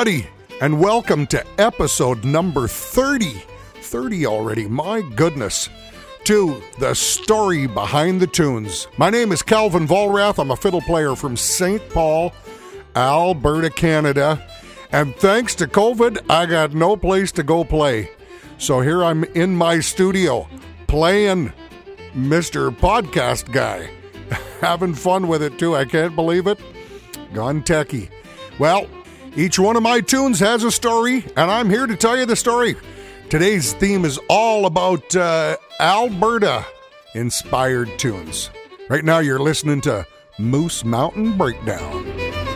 Everybody, and welcome to episode number 30. 30 already, my goodness. To the story behind the tunes. My name is Calvin Vollrath. I'm a fiddle player from St. Paul, Alberta, Canada. And thanks to COVID, I got no place to go play. So here I'm in my studio playing Mr. Podcast Guy. Having fun with it too. I can't believe it. Gone techie. Well, each one of my tunes has a story, and I'm here to tell you the story. Today's theme is all about uh, Alberta inspired tunes. Right now, you're listening to Moose Mountain Breakdown.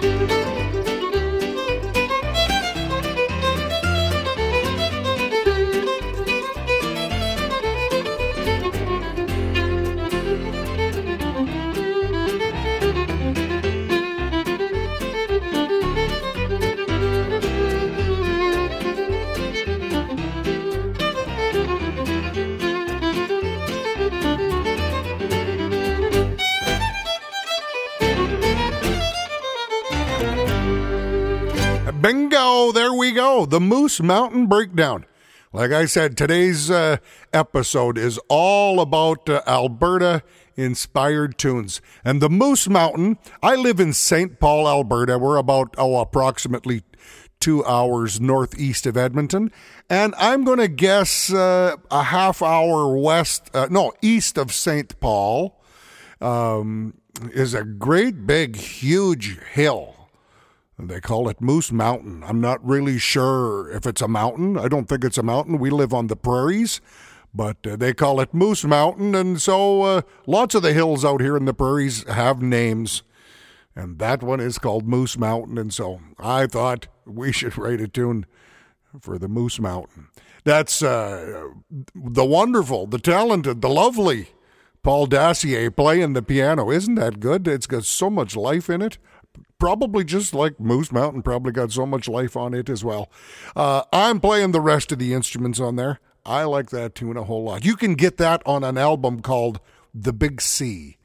Bingo! There. The Moose Mountain Breakdown. Like I said, today's uh, episode is all about uh, Alberta inspired tunes. And the Moose Mountain, I live in St. Paul, Alberta. We're about, oh, approximately two hours northeast of Edmonton. And I'm going to guess uh, a half hour west, uh, no, east of St. Paul um, is a great big, huge hill. They call it Moose Mountain. I'm not really sure if it's a mountain. I don't think it's a mountain. We live on the prairies, but uh, they call it Moose Mountain. And so uh, lots of the hills out here in the prairies have names. And that one is called Moose Mountain. And so I thought we should write a tune for the Moose Mountain. That's uh, the wonderful, the talented, the lovely Paul Dacier playing the piano. Isn't that good? It's got so much life in it probably just like Moose Mountain, probably got so much life on it as well. Uh, I'm playing the rest of the instruments on there. I like that tune a whole lot. You can get that on an album called The Big C,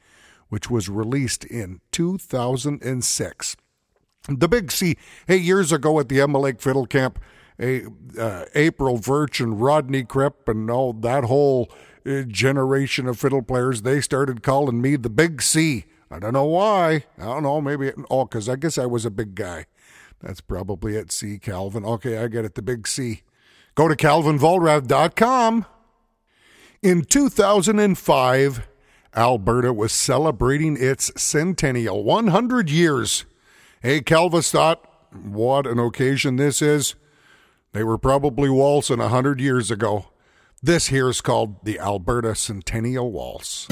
which was released in 2006. The Big C, hey, years ago at the Emma Lake Fiddle Camp, a, uh, April Verch and Rodney Kripp and all that whole uh, generation of fiddle players, they started calling me the Big C I don't know why. I don't know. Maybe, oh, because I guess I was a big guy. That's probably at C, Calvin. Okay, I get it. The big C. Go to calvinvollrath.com. In 2005, Alberta was celebrating its centennial 100 years. Hey, Calvis thought, what an occasion this is. They were probably waltzing 100 years ago. This here is called the Alberta Centennial Waltz.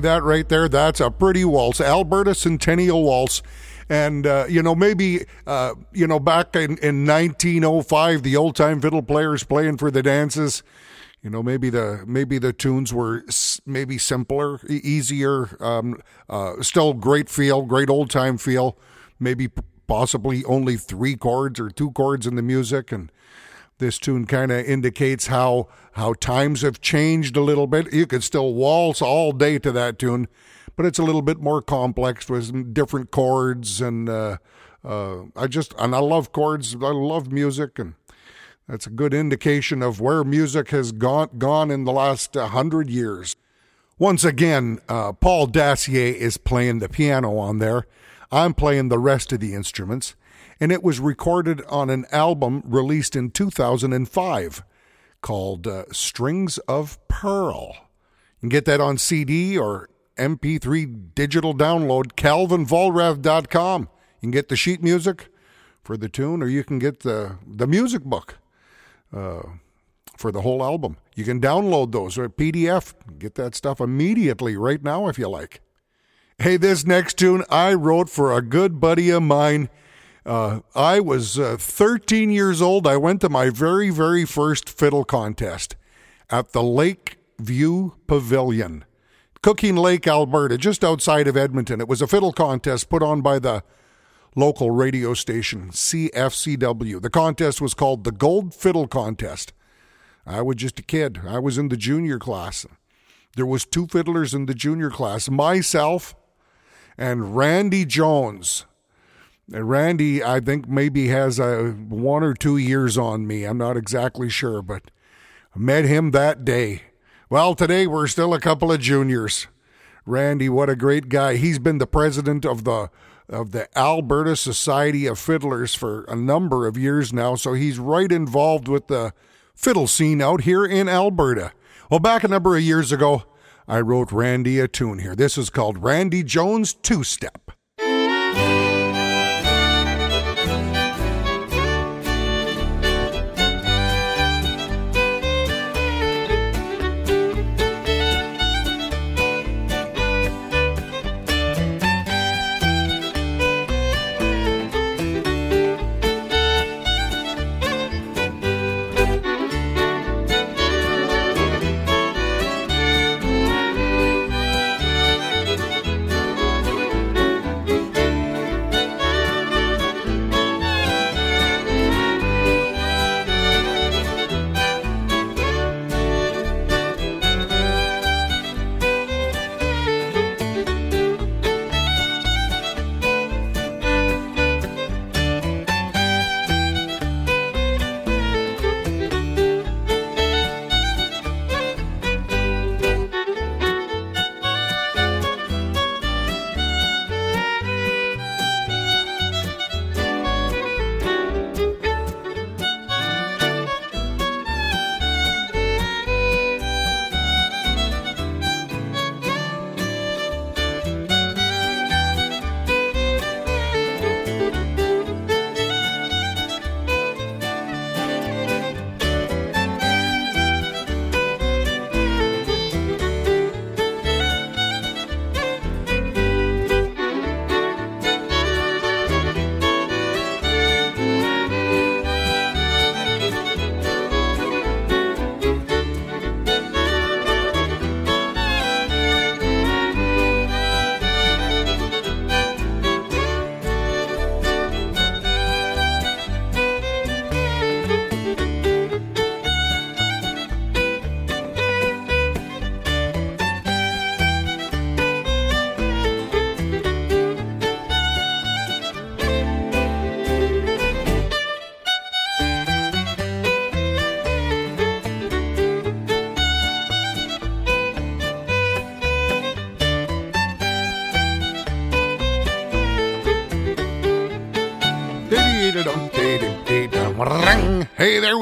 That right there, that's a pretty waltz. Alberta Centennial Waltz. And, uh, you know, maybe, uh, you know, back in, in 1905, the old time fiddle players playing for the dances, you know, maybe the maybe the tunes were maybe simpler, easier, um, uh, still great feel, great old time feel. Maybe possibly only three chords or two chords in the music, and this tune kind of indicates how how times have changed a little bit. You could still waltz all day to that tune, but it's a little bit more complex with different chords and uh, uh, I just and I love chords. I love music, and that's a good indication of where music has gone gone in the last hundred years. Once again, uh, Paul Dacier is playing the piano on there. I'm playing the rest of the instruments, and it was recorded on an album released in 2005 called uh, Strings of Pearl. You can get that on CD or MP3 digital download, calvinvollrath.com. You can get the sheet music for the tune, or you can get the, the music book uh, for the whole album. You can download those or PDF. Get that stuff immediately right now if you like. Hey, this next tune I wrote for a good buddy of mine. Uh, I was uh, 13 years old. I went to my very, very first fiddle contest at the Lakeview Pavilion Cooking Lake, Alberta, just outside of Edmonton. It was a fiddle contest put on by the local radio station, CFCW. The contest was called the Gold Fiddle Contest. I was just a kid. I was in the junior class. There was two fiddlers in the junior class, myself and Randy Jones. Uh, Randy, I think maybe has a one or two years on me. I'm not exactly sure, but I met him that day. Well, today we're still a couple of juniors. Randy, what a great guy. He's been the president of the of the Alberta Society of Fiddlers for a number of years now, so he's right involved with the fiddle scene out here in Alberta. Well, back a number of years ago, I wrote Randy a tune here. This is called Randy Jones Two Step.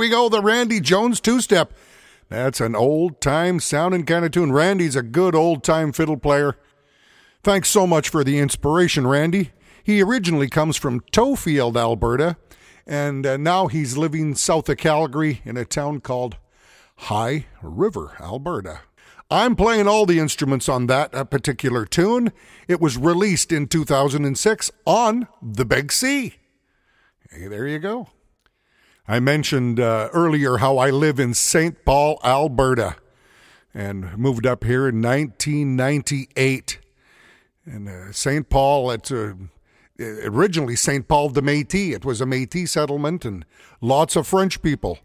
Go, the Randy Jones two step. That's an old time sounding kind of tune. Randy's a good old time fiddle player. Thanks so much for the inspiration, Randy. He originally comes from Tofield, Alberta, and uh, now he's living south of Calgary in a town called High River, Alberta. I'm playing all the instruments on that particular tune. It was released in 2006 on The Big C. Hey, there you go. I mentioned uh, earlier how I live in St. Paul, Alberta, and moved up here in 1998. And uh, St. Paul, it's uh, originally St. Paul de Métis. It was a Métis settlement, and lots of French people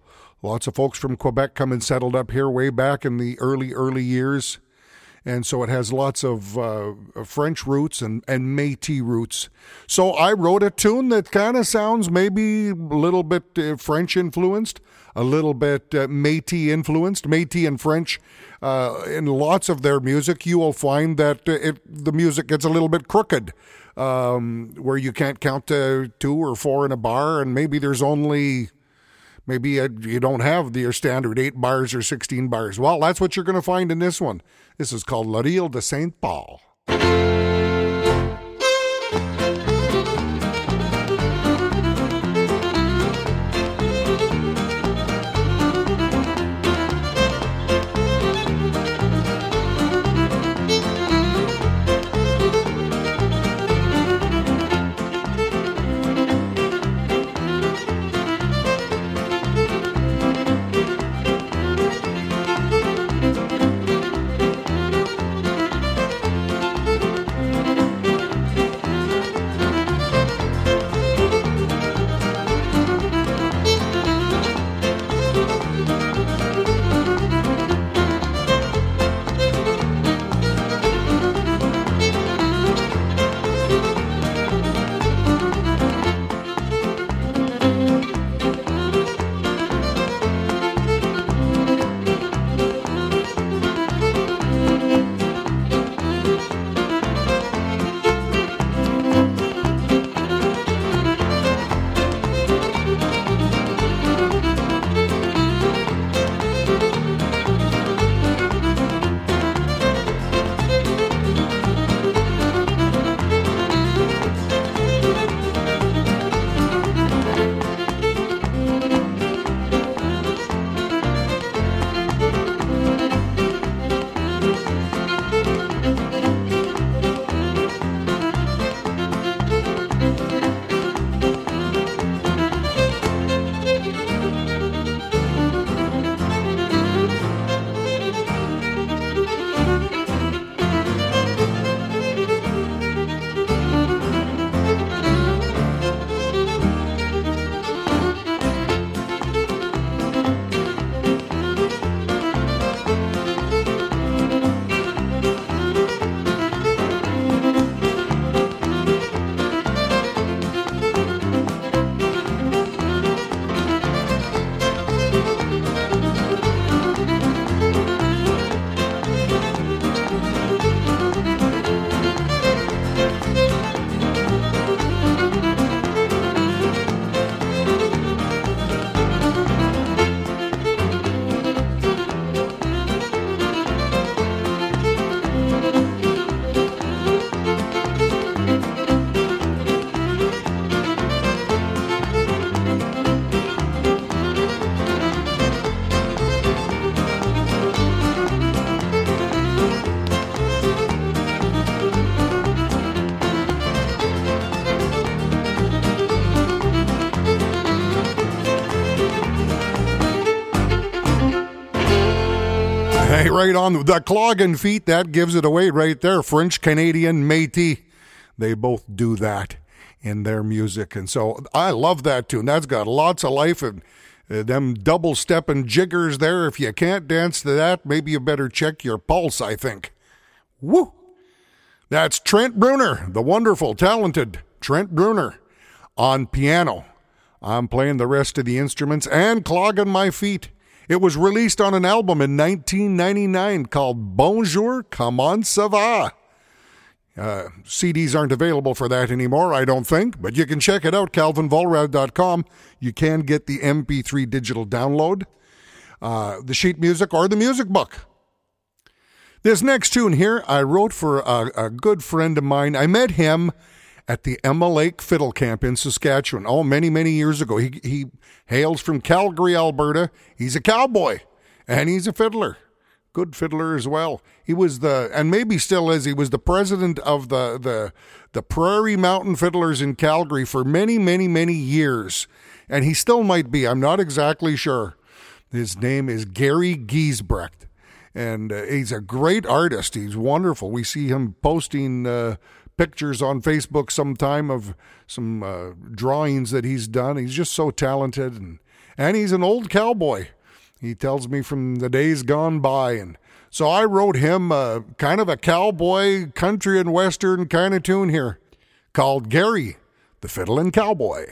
Lots of folks from Quebec come and settled up here way back in the early, early years. And so it has lots of uh, French roots and, and Metis roots. So I wrote a tune that kind of sounds maybe a little bit uh, French influenced, a little bit uh, Metis influenced. Metis and French, uh, in lots of their music, you will find that uh, it, the music gets a little bit crooked, um, where you can't count to two or four in a bar, and maybe there's only Maybe you don't have your standard 8 bars or 16 bars. Well, that's what you're going to find in this one. This is called La Rille de Saint Paul. Right on the clogging feet. That gives it away right there. French Canadian Métis. They both do that in their music. And so I love that tune. That's got lots of life and uh, them double stepping jiggers there. If you can't dance to that, maybe you better check your pulse, I think. Woo! That's Trent Bruner, the wonderful, talented Trent Bruner on piano. I'm playing the rest of the instruments and clogging my feet. It was released on an album in 1999 called Bonjour, Comment ça va? Uh, CDs aren't available for that anymore, I don't think, but you can check it out, calvinvollrath.com. You can get the MP3 digital download, uh, the sheet music, or the music book. This next tune here, I wrote for a, a good friend of mine. I met him at the Emma Lake Fiddle Camp in Saskatchewan. Oh, many, many years ago. He, he hails from Calgary, Alberta. He's a cowboy and he's a fiddler. good fiddler as well. He was the, and maybe still is, he was the president of the, the, the Prairie Mountain Fiddlers in Calgary for many, many, many years. And he still might be. I'm not exactly sure. His name is Gary Giesbrecht. And uh, he's a great artist. He's wonderful. We see him posting uh, pictures on Facebook sometime of some uh, drawings that he's done. He's just so talented. And, and he's an old cowboy. He tells me from the days gone by. And so I wrote him a, kind of a cowboy, country and western kind of tune here called Gary, the Fiddlin' Cowboy.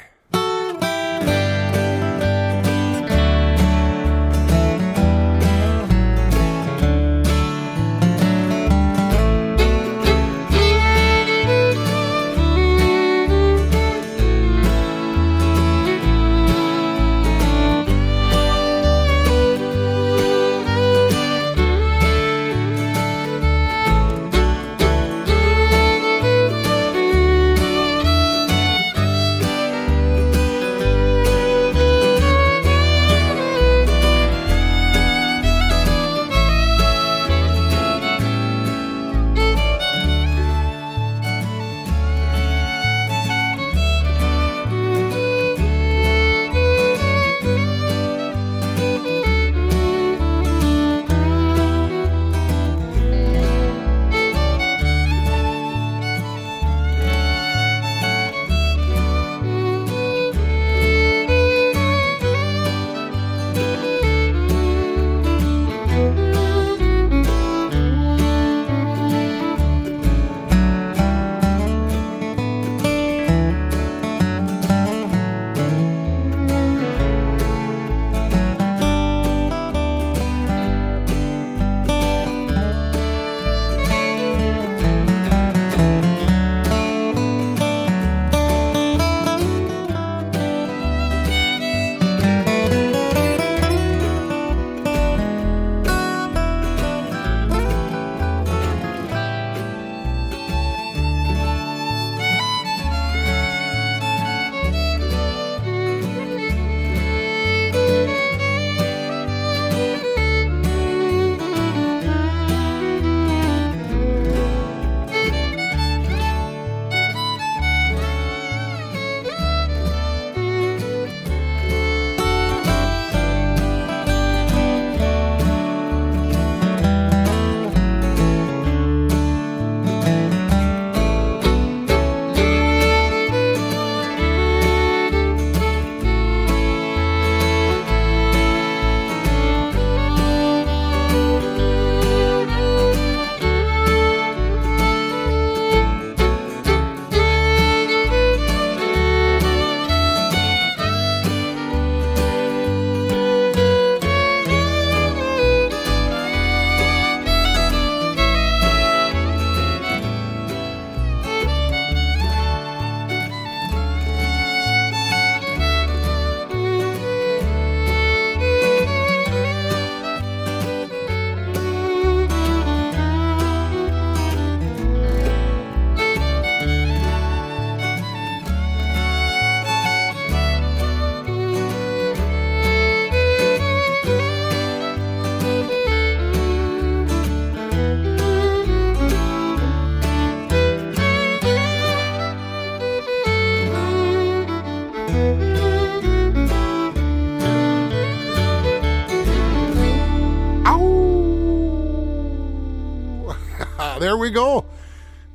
Go.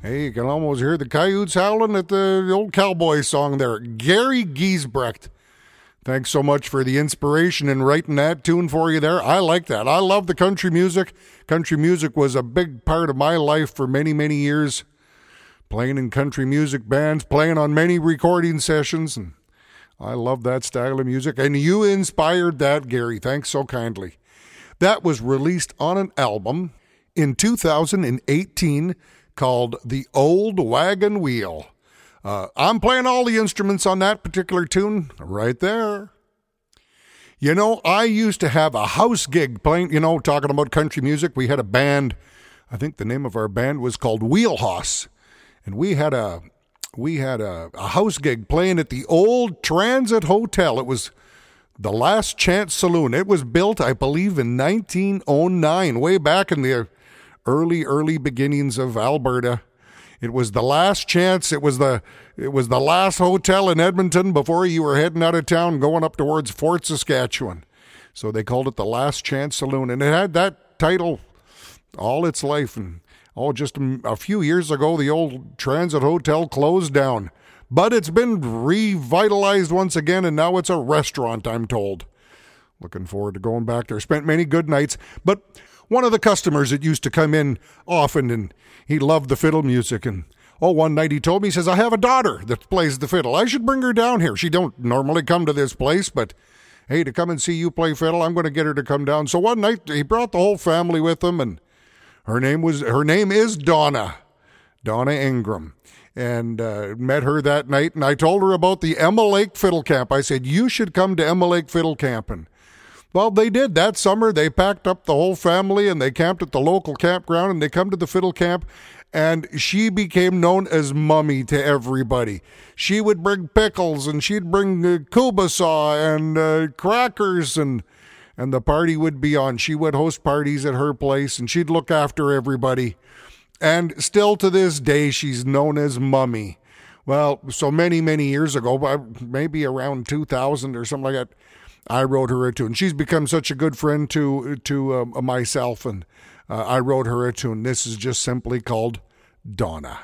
Hey, you can almost hear the coyotes howling at the old cowboy song there. Gary Giesbrecht. Thanks so much for the inspiration in writing that tune for you there. I like that. I love the country music. Country music was a big part of my life for many, many years. Playing in country music bands, playing on many recording sessions, and I love that style of music. And you inspired that, Gary. Thanks so kindly. That was released on an album in 2018 called The Old Wagon Wheel. Uh, I'm playing all the instruments on that particular tune right there. You know, I used to have a house gig playing, you know, talking about country music. We had a band, I think the name of our band was called Wheelhouse. And we had a we had a, a house gig playing at the old Transit Hotel. It was the Last Chance Saloon. It was built, I believe, in 1909, way back in the early, early beginnings of Alberta. It was the last chance. It was the it was the last hotel in Edmonton before you were heading out of town, going up towards Fort Saskatchewan. So they called it the Last Chance Saloon, and it had that title all its life. And oh, just a few years ago, the old Transit Hotel closed down, but it's been revitalized once again, and now it's a restaurant. I'm told. Looking forward to going back there. Spent many good nights, but one of the customers that used to come in often and he loved the fiddle music and oh one night he told me he says i have a daughter that plays the fiddle. I should bring her down here. She don't normally come to this place but hey to come and see you play fiddle i'm going to get her to come down. So one night he brought the whole family with him and her name was her name is donna donna ingram and uh, met her that night and i told her about the emma lake fiddle camp. I said you should come to emma lake fiddle camp and well, they did. That summer, they packed up the whole family and they camped at the local campground and they come to the fiddle camp. And she became known as Mummy to everybody. She would bring pickles and she'd bring uh, kubasa and uh, crackers and and the party would be on. She would host parties at her place and she'd look after everybody. And still to this day, she's known as Mummy. Well, so many, many years ago, maybe around 2000 or something like that, I wrote her a tune. She's become such a good friend to to uh, myself, and uh, I wrote her a tune. This is just simply called Donna.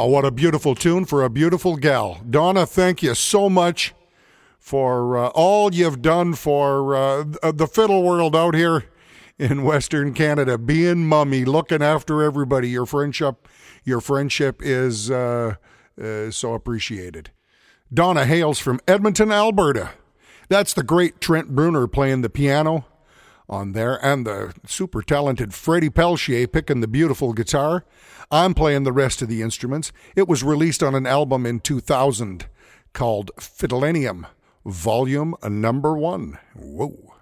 Oh, what a beautiful tune for a beautiful gal. Donna, thank you so much for uh, all you've done for uh, the fiddle world out here in Western Canada, being mummy, looking after everybody. Your friendship, your friendship is uh, uh, so appreciated. Donna hails from Edmonton, Alberta. That's the great Trent Bruner playing the piano on there, and the super talented Freddie Pelchier picking the beautiful guitar. I'm playing the rest of the instruments. It was released on an album in 2000 called Fiddlenium, Volume Number One. Whoa.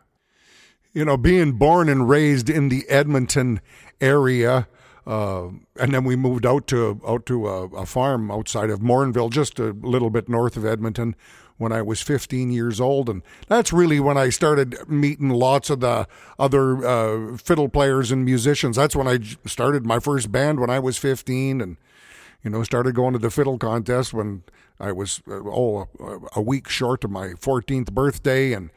You know, being born and raised in the Edmonton area, uh, and then we moved out to out to a, a farm outside of Morinville, just a little bit north of Edmonton, when I was 15 years old. And that's really when I started meeting lots of the other uh, fiddle players and musicians. That's when I started my first band when I was 15 and, you know, started going to the fiddle contest when I was, uh, oh, a week short of my 14th birthday. And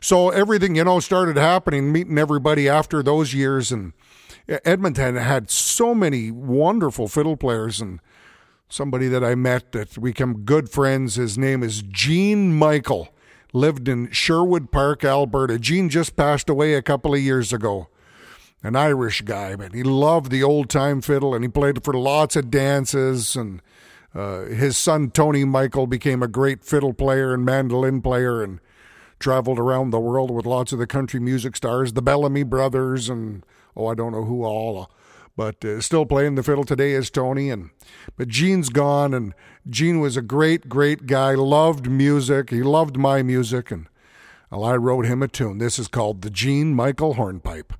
so everything, you know, started happening, meeting everybody after those years. And Edmonton had so many wonderful fiddle players and, somebody that I met that we become good friends. His name is Gene Michael. Lived in Sherwood Park, Alberta. Gene just passed away a couple of years ago. An Irish guy, but he loved the old time fiddle and he played for lots of dances. And uh, his son Tony Michael became a great fiddle player and mandolin player and traveled around the world with lots of the country music stars, the Bellamy brothers, and oh, I don't know who all but uh, still playing the fiddle today is Tony. And but Gene's gone, and Gene was a great, great guy. Loved music. He loved my music, and well, I wrote him a tune. This is called the Gene Michael Hornpipe.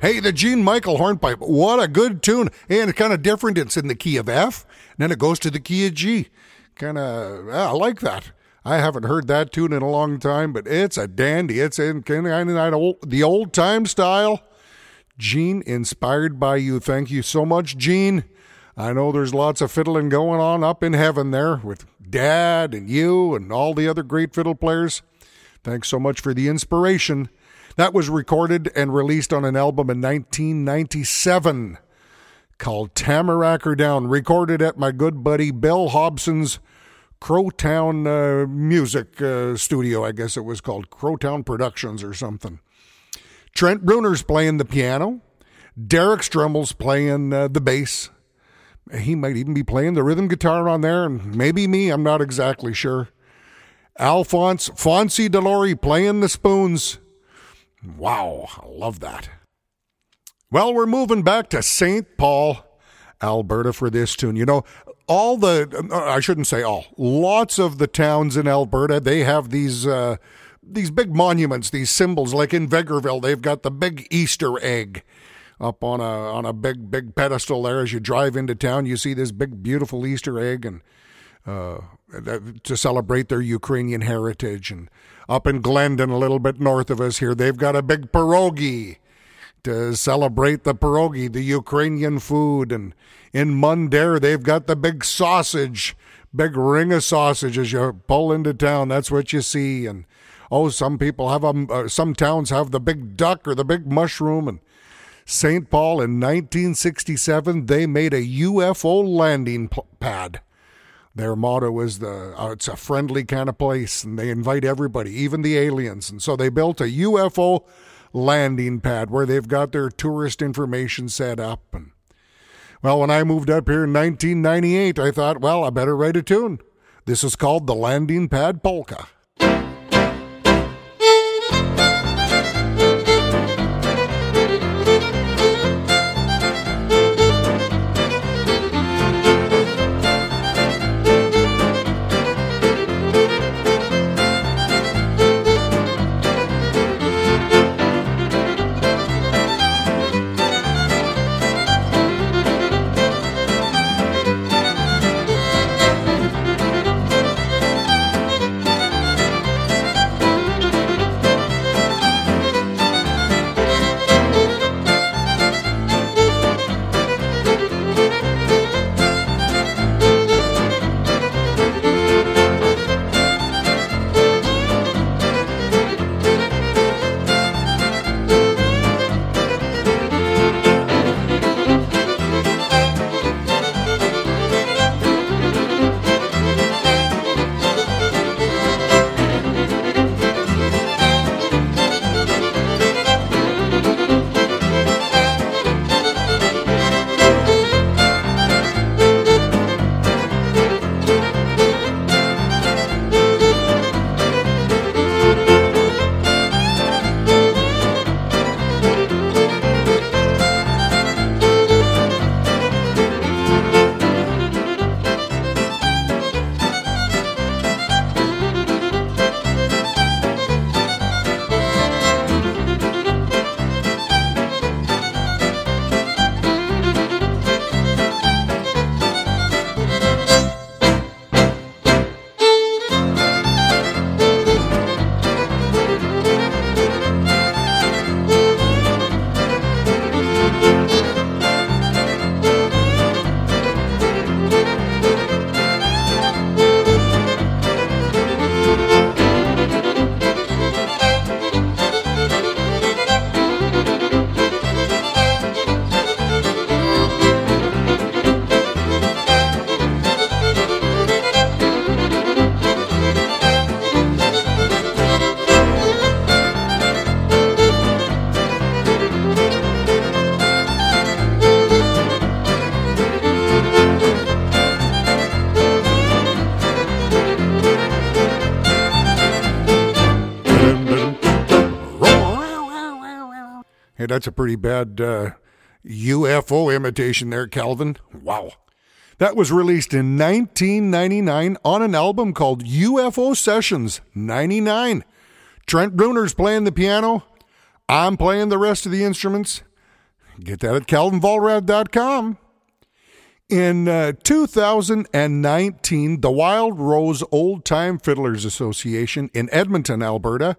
Hey, the Gene Michael hornpipe. What a good tune. And it's kind of different. It's in the key of F, then it goes to the key of G. Kind of, yeah, I like that. I haven't heard that tune in a long time, but it's a dandy. It's in kind of the old time style. Gene, inspired by you. Thank you so much, Gene. I know there's lots of fiddling going on up in heaven there with Dad and you and all the other great fiddle players. Thanks so much for the inspiration. That was recorded and released on an album in 1997 called Tamarack Down, recorded at my good buddy Bill Hobson's Crowtown uh, Music uh, Studio, I guess it was called Crowtown Productions or something. Trent Bruner's playing the piano. Derek Strummel's playing uh, the bass. He might even be playing the rhythm guitar on there, and maybe me, I'm not exactly sure. Alphonse Fonzie Delorey playing the spoons. Wow, I love that. Well, we're moving back to St. Paul, Alberta for this tune. You know, all the I shouldn't say all. Lots of the towns in Alberta, they have these uh, these big monuments, these symbols like in Vegreville, they've got the big Easter egg up on a on a big big pedestal there as you drive into town, you see this big beautiful Easter egg and uh, to celebrate their Ukrainian heritage. And up in Glendon, a little bit north of us here, they've got a big pierogi to celebrate the pierogi, the Ukrainian food. And in Mundare, they've got the big sausage, big ring of sausage as you pull into town. That's what you see. And oh, some people have. Uh, some towns have the big duck or the big mushroom. And St. Paul in 1967, they made a UFO landing pad. Their motto is the uh, it's a friendly kind of place, and they invite everybody, even the aliens. And so they built a UFO landing pad where they've got their tourist information set up. And well, when I moved up here in 1998, I thought, well, I better write a tune. This is called the Landing Pad Polka. That's a pretty bad uh, UFO imitation there, Calvin. Wow. That was released in 1999 on an album called UFO Sessions 99. Trent Bruner's playing the piano. I'm playing the rest of the instruments. Get that at calvinvollrath.com. In uh, 2019, the Wild Rose Old Time Fiddlers Association in Edmonton, Alberta,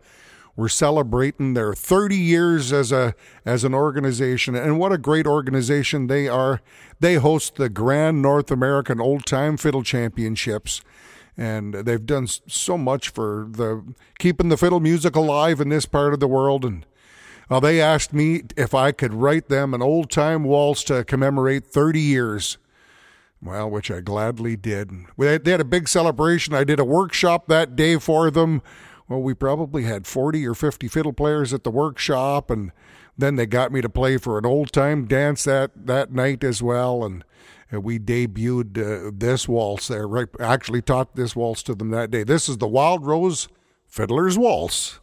we're celebrating their 30 years as a as an organization and what a great organization they are. They host the Grand North American Old Time Fiddle Championships and they've done so much for the keeping the fiddle music alive in this part of the world and well, they asked me if I could write them an old time waltz to commemorate 30 years. Well, which I gladly did. They had a big celebration. I did a workshop that day for them. Well, we probably had 40 or 50 fiddle players at the workshop, and then they got me to play for an old time dance that, that night as well. And we debuted uh, this waltz there. Right, actually taught this waltz to them that day. This is the Wild Rose Fiddler's Waltz.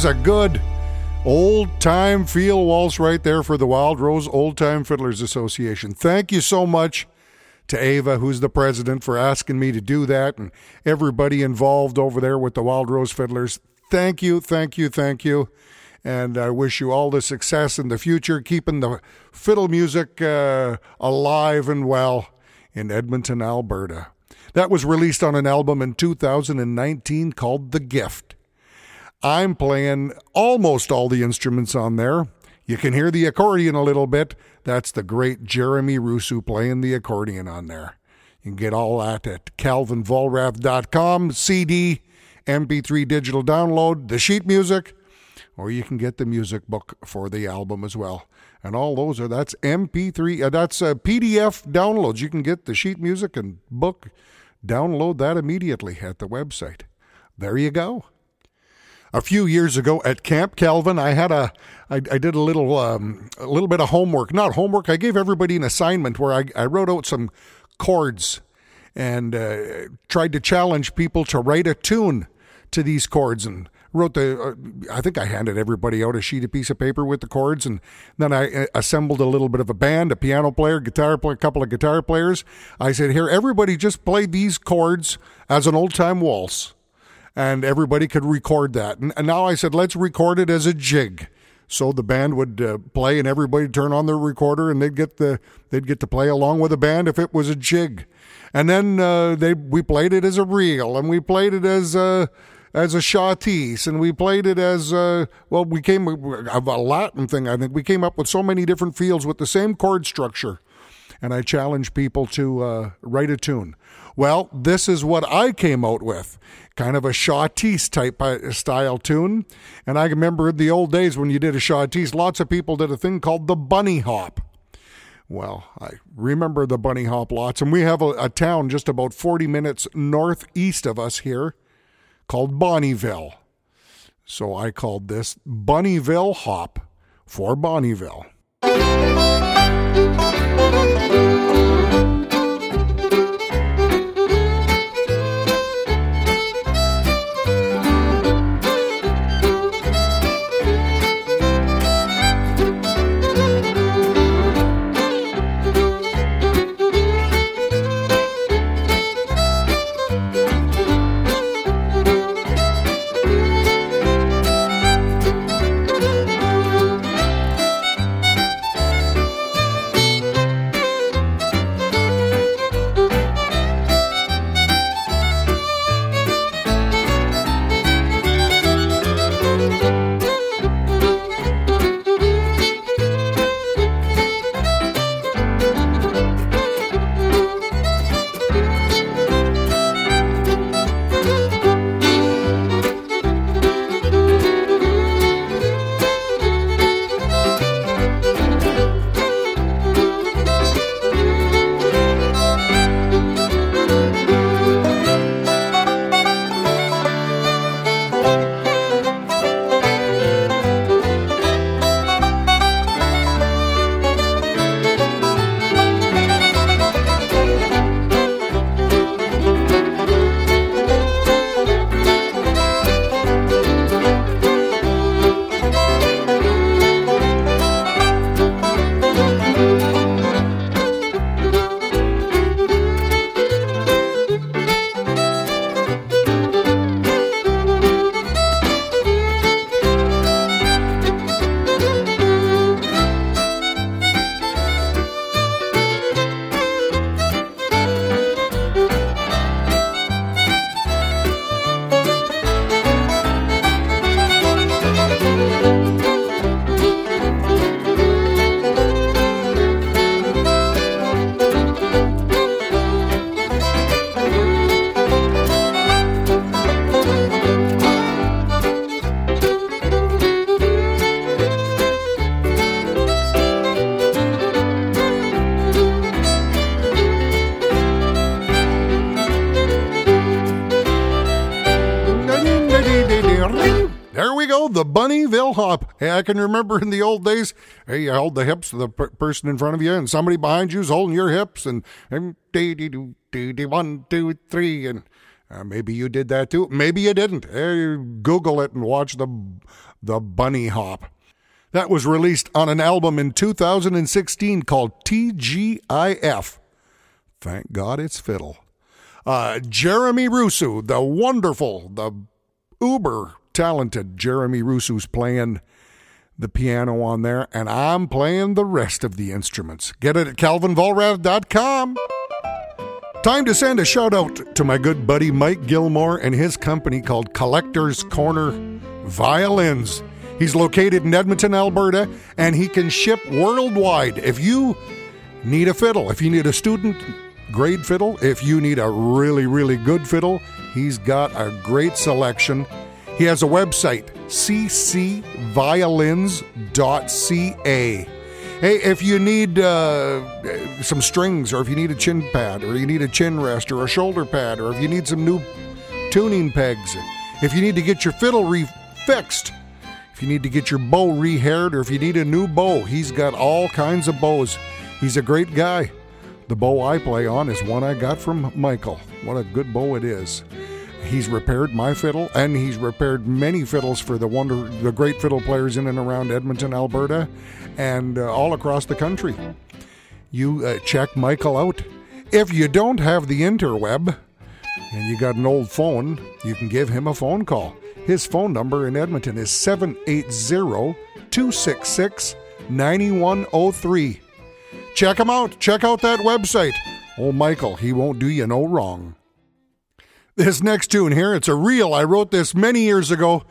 There's a good old time feel waltz right there for the Wild Rose Old Time Fiddlers Association. Thank you so much to Ava, who's the president, for asking me to do that, and everybody involved over there with the Wild Rose Fiddlers. Thank you, thank you, thank you. And I wish you all the success in the future, keeping the fiddle music uh, alive and well in Edmonton, Alberta. That was released on an album in 2019 called The Gift. I'm playing almost all the instruments on there. You can hear the accordion a little bit. That's the great Jeremy Rusu playing the accordion on there. You can get all that at calvinvollrath.com, CD, MP3 digital download, the sheet music, or you can get the music book for the album as well. And all those are that's MP3, uh, that's uh, PDF downloads. You can get the sheet music and book, download that immediately at the website. There you go a few years ago at Camp Calvin. I had a, I, I did a little, um, a little bit of homework. Not homework. I gave everybody an assignment where I, I wrote out some chords and uh, tried to challenge people to write a tune to these chords and wrote the uh, i think i handed everybody out a sheet of piece of paper with the chords and then i uh, assembled a little bit of a band a piano player guitar player a couple of guitar players i said here everybody just play these chords as an old time waltz and everybody could record that. And, and now I said, let's record it as a jig. So the band would uh, play, and everybody turn on their recorder, and they'd get the they'd get to play along with the band if it was a jig. And then uh, they we played it as a reel, and we played it as a as a shawtees, and we played it as a, well. We came of a Latin thing. I think we came up with so many different fields with the same chord structure and I challenge people to uh, write a tune. Well, this is what I came out with kind of a Shawtees type uh, style tune. And I remember in the old days when you did a Shawtees, lots of people did a thing called the bunny hop. Well, I remember the bunny hop lots, and we have a, a town just about 40 minutes northeast of us here called Bonnyville. So I called this Bunnyville Hop for Bonnyville. Hey, I can remember in the old days, hey, you hold the hips of the per- person in front of you, and somebody behind you you's holding your hips, and, and dee dee dee dee one two three, and uh, maybe you did that too. Maybe you didn't. Hey, Google it and watch the the bunny hop. That was released on an album in 2016 called TGIF. Thank God it's fiddle. Uh, Jeremy Rusu, the wonderful, the uber talented Jeremy Rusu's playing the piano on there, and I'm playing the rest of the instruments. Get it at calvinvollrath.com. Time to send a shout out to my good buddy Mike Gilmore and his company called Collector's Corner Violins. He's located in Edmonton, Alberta, and he can ship worldwide. If you need a fiddle, if you need a student grade fiddle, if you need a really, really good fiddle, he's got a great selection. He has a website, ccviolins.ca. Hey, if you need uh, some strings, or if you need a chin pad, or you need a chin rest, or a shoulder pad, or if you need some new tuning pegs, if you need to get your fiddle refixed, if you need to get your bow rehaired, or if you need a new bow, he's got all kinds of bows. He's a great guy. The bow I play on is one I got from Michael. What a good bow it is. He's repaired my fiddle, and he's repaired many fiddles for the wonder, the great fiddle players in and around Edmonton, Alberta, and uh, all across the country. You uh, check Michael out. If you don't have the interweb and you got an old phone, you can give him a phone call. His phone number in Edmonton is 780 266 9103. Check him out. Check out that website. Oh, Michael, he won't do you no wrong. This next tune here, it's a reel. I wrote this many years ago,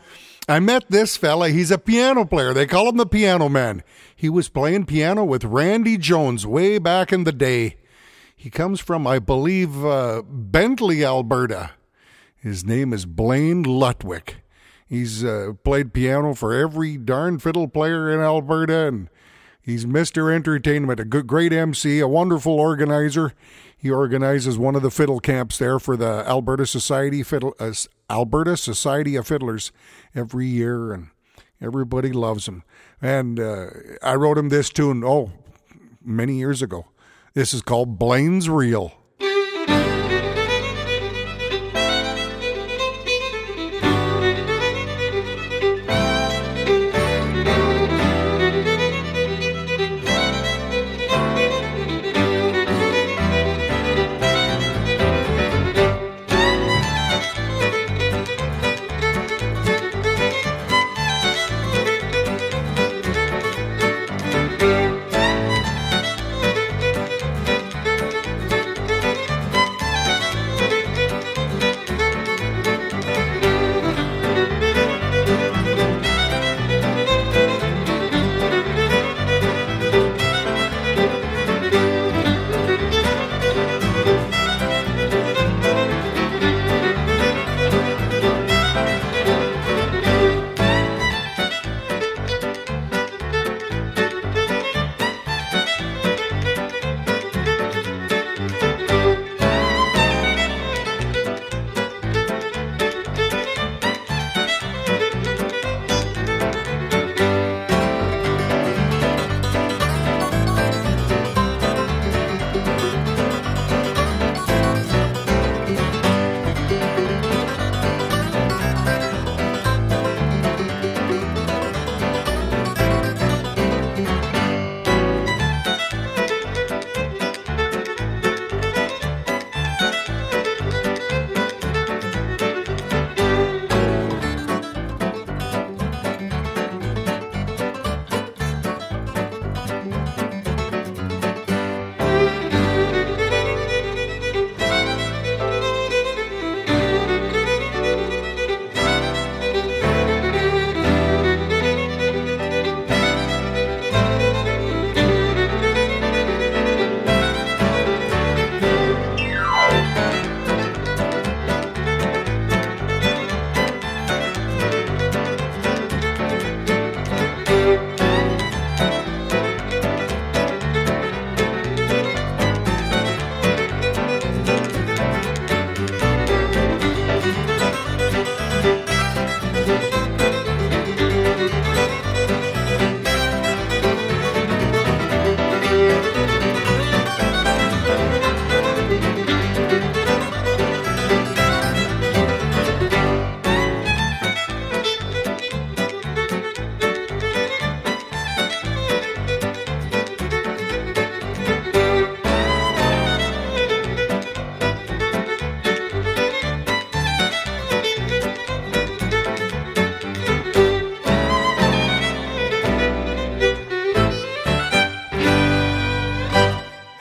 I met this fella. He's a piano player. They call him the Piano Man. He was playing piano with Randy Jones way back in the day. He comes from, I believe, uh, Bentley, Alberta. His name is Blaine Lutwick. He's uh, played piano for every darn fiddle player in Alberta, and he's Mr. Entertainment, a good, great MC, a wonderful organizer. He organizes one of the fiddle camps there for the Alberta Society Fiddle, uh, Alberta Society of Fiddlers every year, and everybody loves him. And uh, I wrote him this tune, oh, many years ago. This is called Blaine's Reel.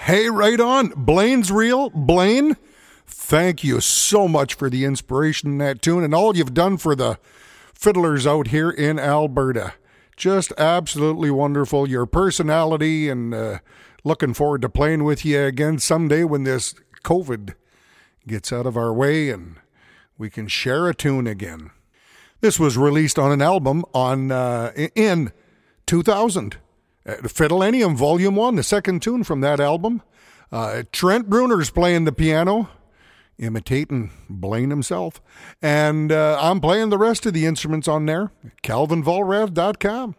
Hey, right on. Blaine's Reel. Blaine, thank you so much for the inspiration in that tune and all you've done for the fiddlers out here in Alberta. Just absolutely wonderful. Your personality and uh, looking forward to playing with you again someday when this COVID gets out of our way and we can share a tune again. This was released on an album on uh, in 2000. Uh, Fiddlenium Volume 1, the second tune from that album. Uh, Trent Bruner's playing the piano, imitating Blaine himself. And uh, I'm playing the rest of the instruments on there, calvinvollrath.com.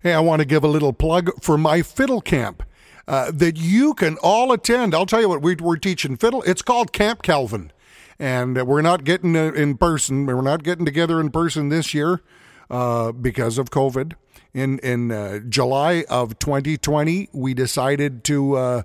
Hey, I want to give a little plug for my fiddle camp. Uh, that you can all attend. I'll tell you what, we, are teaching fiddle. It's called Camp Calvin. And we're not getting in person. We're not getting together in person this year uh, because of COVID in in uh, July of 2020, we decided to uh,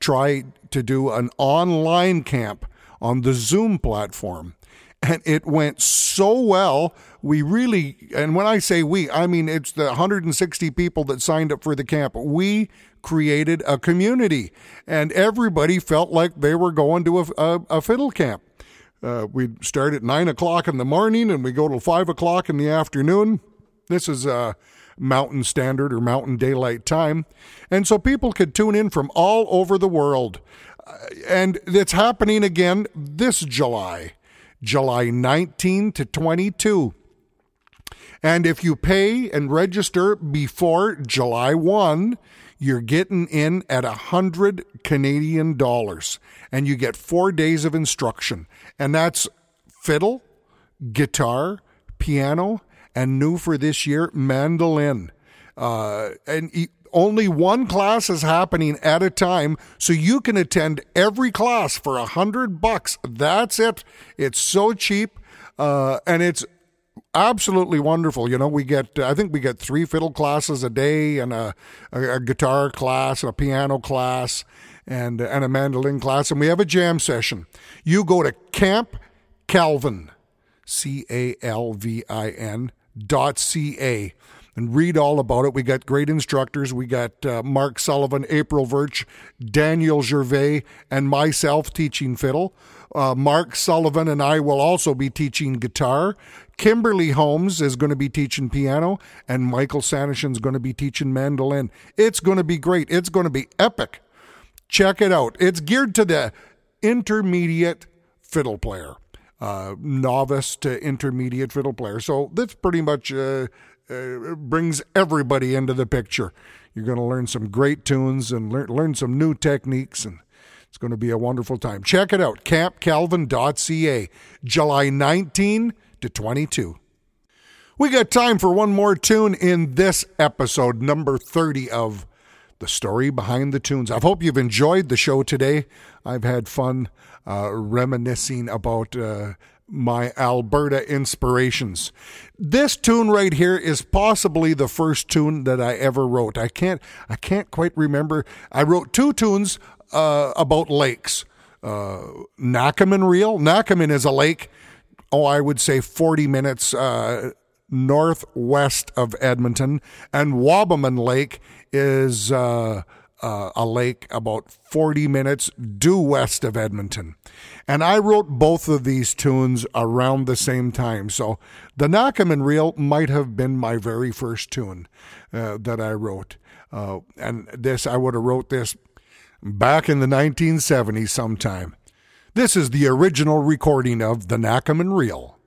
try to do an online camp on the Zoom platform. And it went so well. We really, and when I say we, I mean it's the 160 people that signed up for the camp. We created a community, and everybody felt like they were going to a, a, a fiddle camp. Uh, we start at nine o'clock in the morning and we go till five o'clock in the afternoon. This is uh, Mountain Standard or Mountain Daylight Time. And so people could tune in from all over the world. Uh, and it's happening again this July, July 19 to 22. And if you pay and register before July 1, you're getting in at a hundred Canadian dollars and you get four days of instruction. And that's fiddle, guitar, piano, and new for this year, mandolin. Uh, and only one class is happening at a time, so you can attend every class for a hundred bucks. That's it. It's so cheap, uh, and it's absolutely wonderful. You know, we get I think we get three fiddle classes a day, and a, a, a guitar class, and a piano class, and and a mandolin class, and we have a jam session. You go to Camp Calvin, C A L V I N dot C A and read all about it. We got great instructors. We got uh, Mark Sullivan, April Verch, Daniel Gervais, and myself teaching fiddle. Uh, Mark Sullivan and I will also be teaching guitar. Kimberly Holmes is going to be teaching piano, and Michael Sanishin is going to be teaching mandolin. It's going to be great. It's going to be epic. Check it out. It's geared to the intermediate fiddle player, uh, novice to intermediate fiddle player. So that's pretty much uh, uh, brings everybody into the picture. You're going to learn some great tunes and learn, learn some new techniques, and it's going to be a wonderful time. Check it out, campcalvin.ca, July 19 to 22. We got time for one more tune in this episode, number 30 of The Story Behind the Tunes. I hope you've enjoyed the show today. I've had fun uh, reminiscing about. Uh, my Alberta inspirations. This tune right here is possibly the first tune that I ever wrote. I can't I can't quite remember. I wrote two tunes uh, about lakes. Uh, Nakamun Reel. Nakamun is a lake oh, I would say 40 minutes uh, northwest of Edmonton. And Wabamun Lake is uh, uh, a lake about 40 minutes due west of Edmonton. And I wrote both of these tunes around the same time. So the Nakamun Reel might have been my very first tune uh, that I wrote. Uh, and this, I would have wrote this back in the 1970s sometime. This is the original recording of the Nakamun Reel.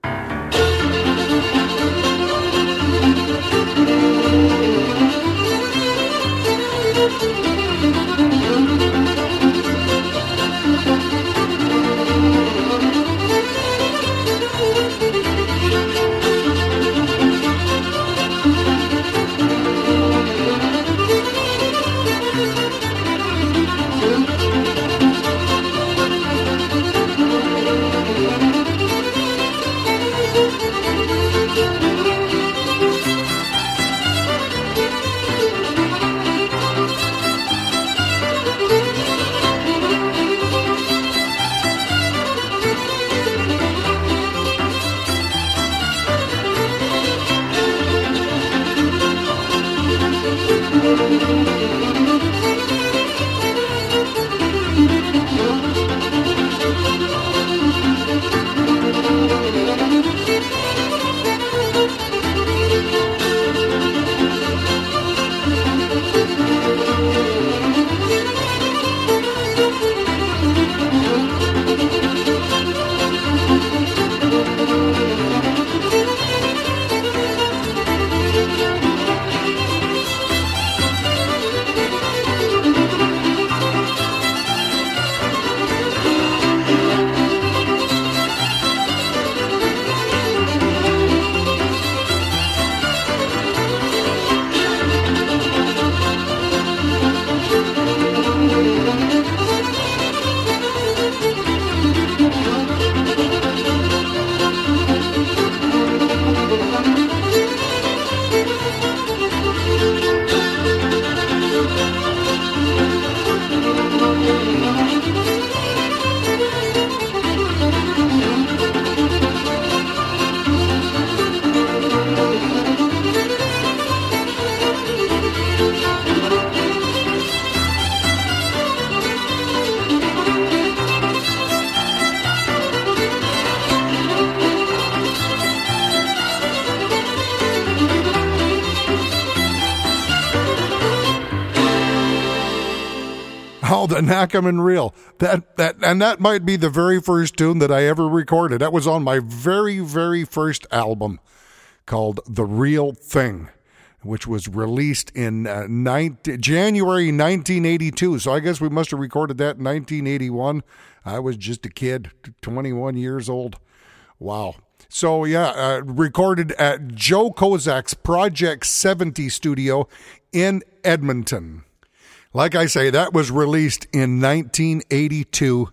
The Nakamun Reel. That that and that might be the very first tune that I ever recorded. That was on my very very first album called The Real Thing, which was released in uh, 19, January 1982. So I guess we must have recorded that in 1981. I was just a kid, 21 years old. Wow. So yeah, uh, recorded at Joe Kozak's Project 70 studio in Edmonton. Like I say, that was released in 1982.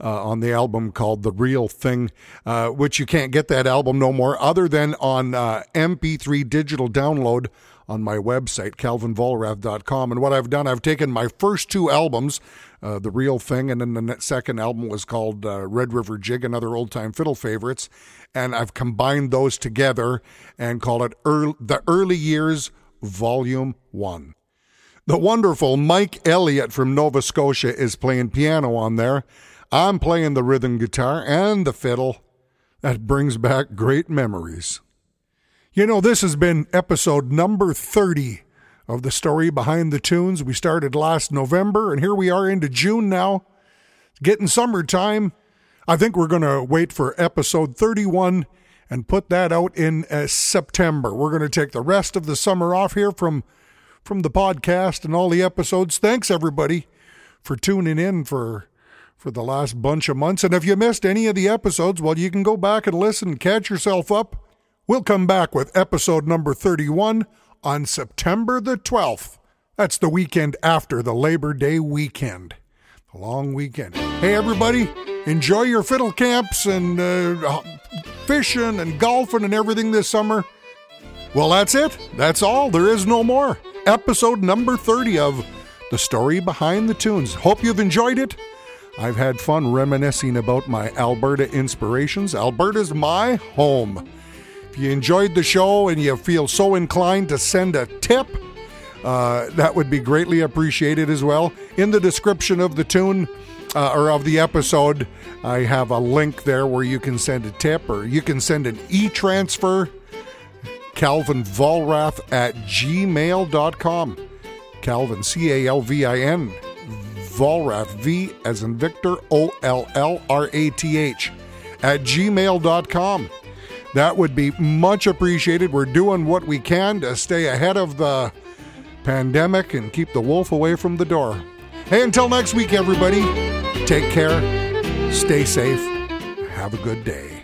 Uh, on the album called The Real Thing, uh, which you can't get that album no more other than on uh, MP3 digital download on my website, calvinvollrath.com. And what I've done, I've taken my first two albums, uh, The Real Thing, and then the second album was called uh, Red River Jig, another old time fiddle favorites, and I've combined those together and called it The Early Years Volume 1. The wonderful Mike Elliott from Nova Scotia is playing piano on there. I'm playing the rhythm guitar and the fiddle. That brings back great memories. You know, this has been episode number 30 of the story behind the tunes. We started last November, and here we are into June now. Getting summertime. I think we're going to wait for episode 31 and put that out in uh, September. We're going to take the rest of the summer off here from from the podcast and all the episodes. Thanks everybody for tuning in for for the last bunch of months. And if you missed any of the episodes, well, you can go back and listen catch yourself up. We'll come back with episode number 31 on September the 12th. That's the weekend after the Labor Day weekend. The long weekend. Hey, everybody, enjoy your fiddle camps and uh, fishing and golfing and everything this summer. Well, that's it. That's all. There is no more episode number 30 of The Story Behind the Tunes. Hope you've enjoyed it. I've had fun reminiscing about my Alberta inspirations. Alberta's my home. If you enjoyed the show and you feel so inclined to send a tip, uh, that would be greatly appreciated as well. In the description of the tune uh, or of the episode, I have a link there where you can send a tip or you can send an e transfer Calvin Vollrath at gmail.com. Calvin, C A L V I N, Vollrath, V as in Victor, O L L R A T H, at gmail.com. That would be much appreciated. We're doing what we can to stay ahead of the pandemic and keep the wolf away from the door. Hey, until next week, everybody, take care, stay safe, have a good day.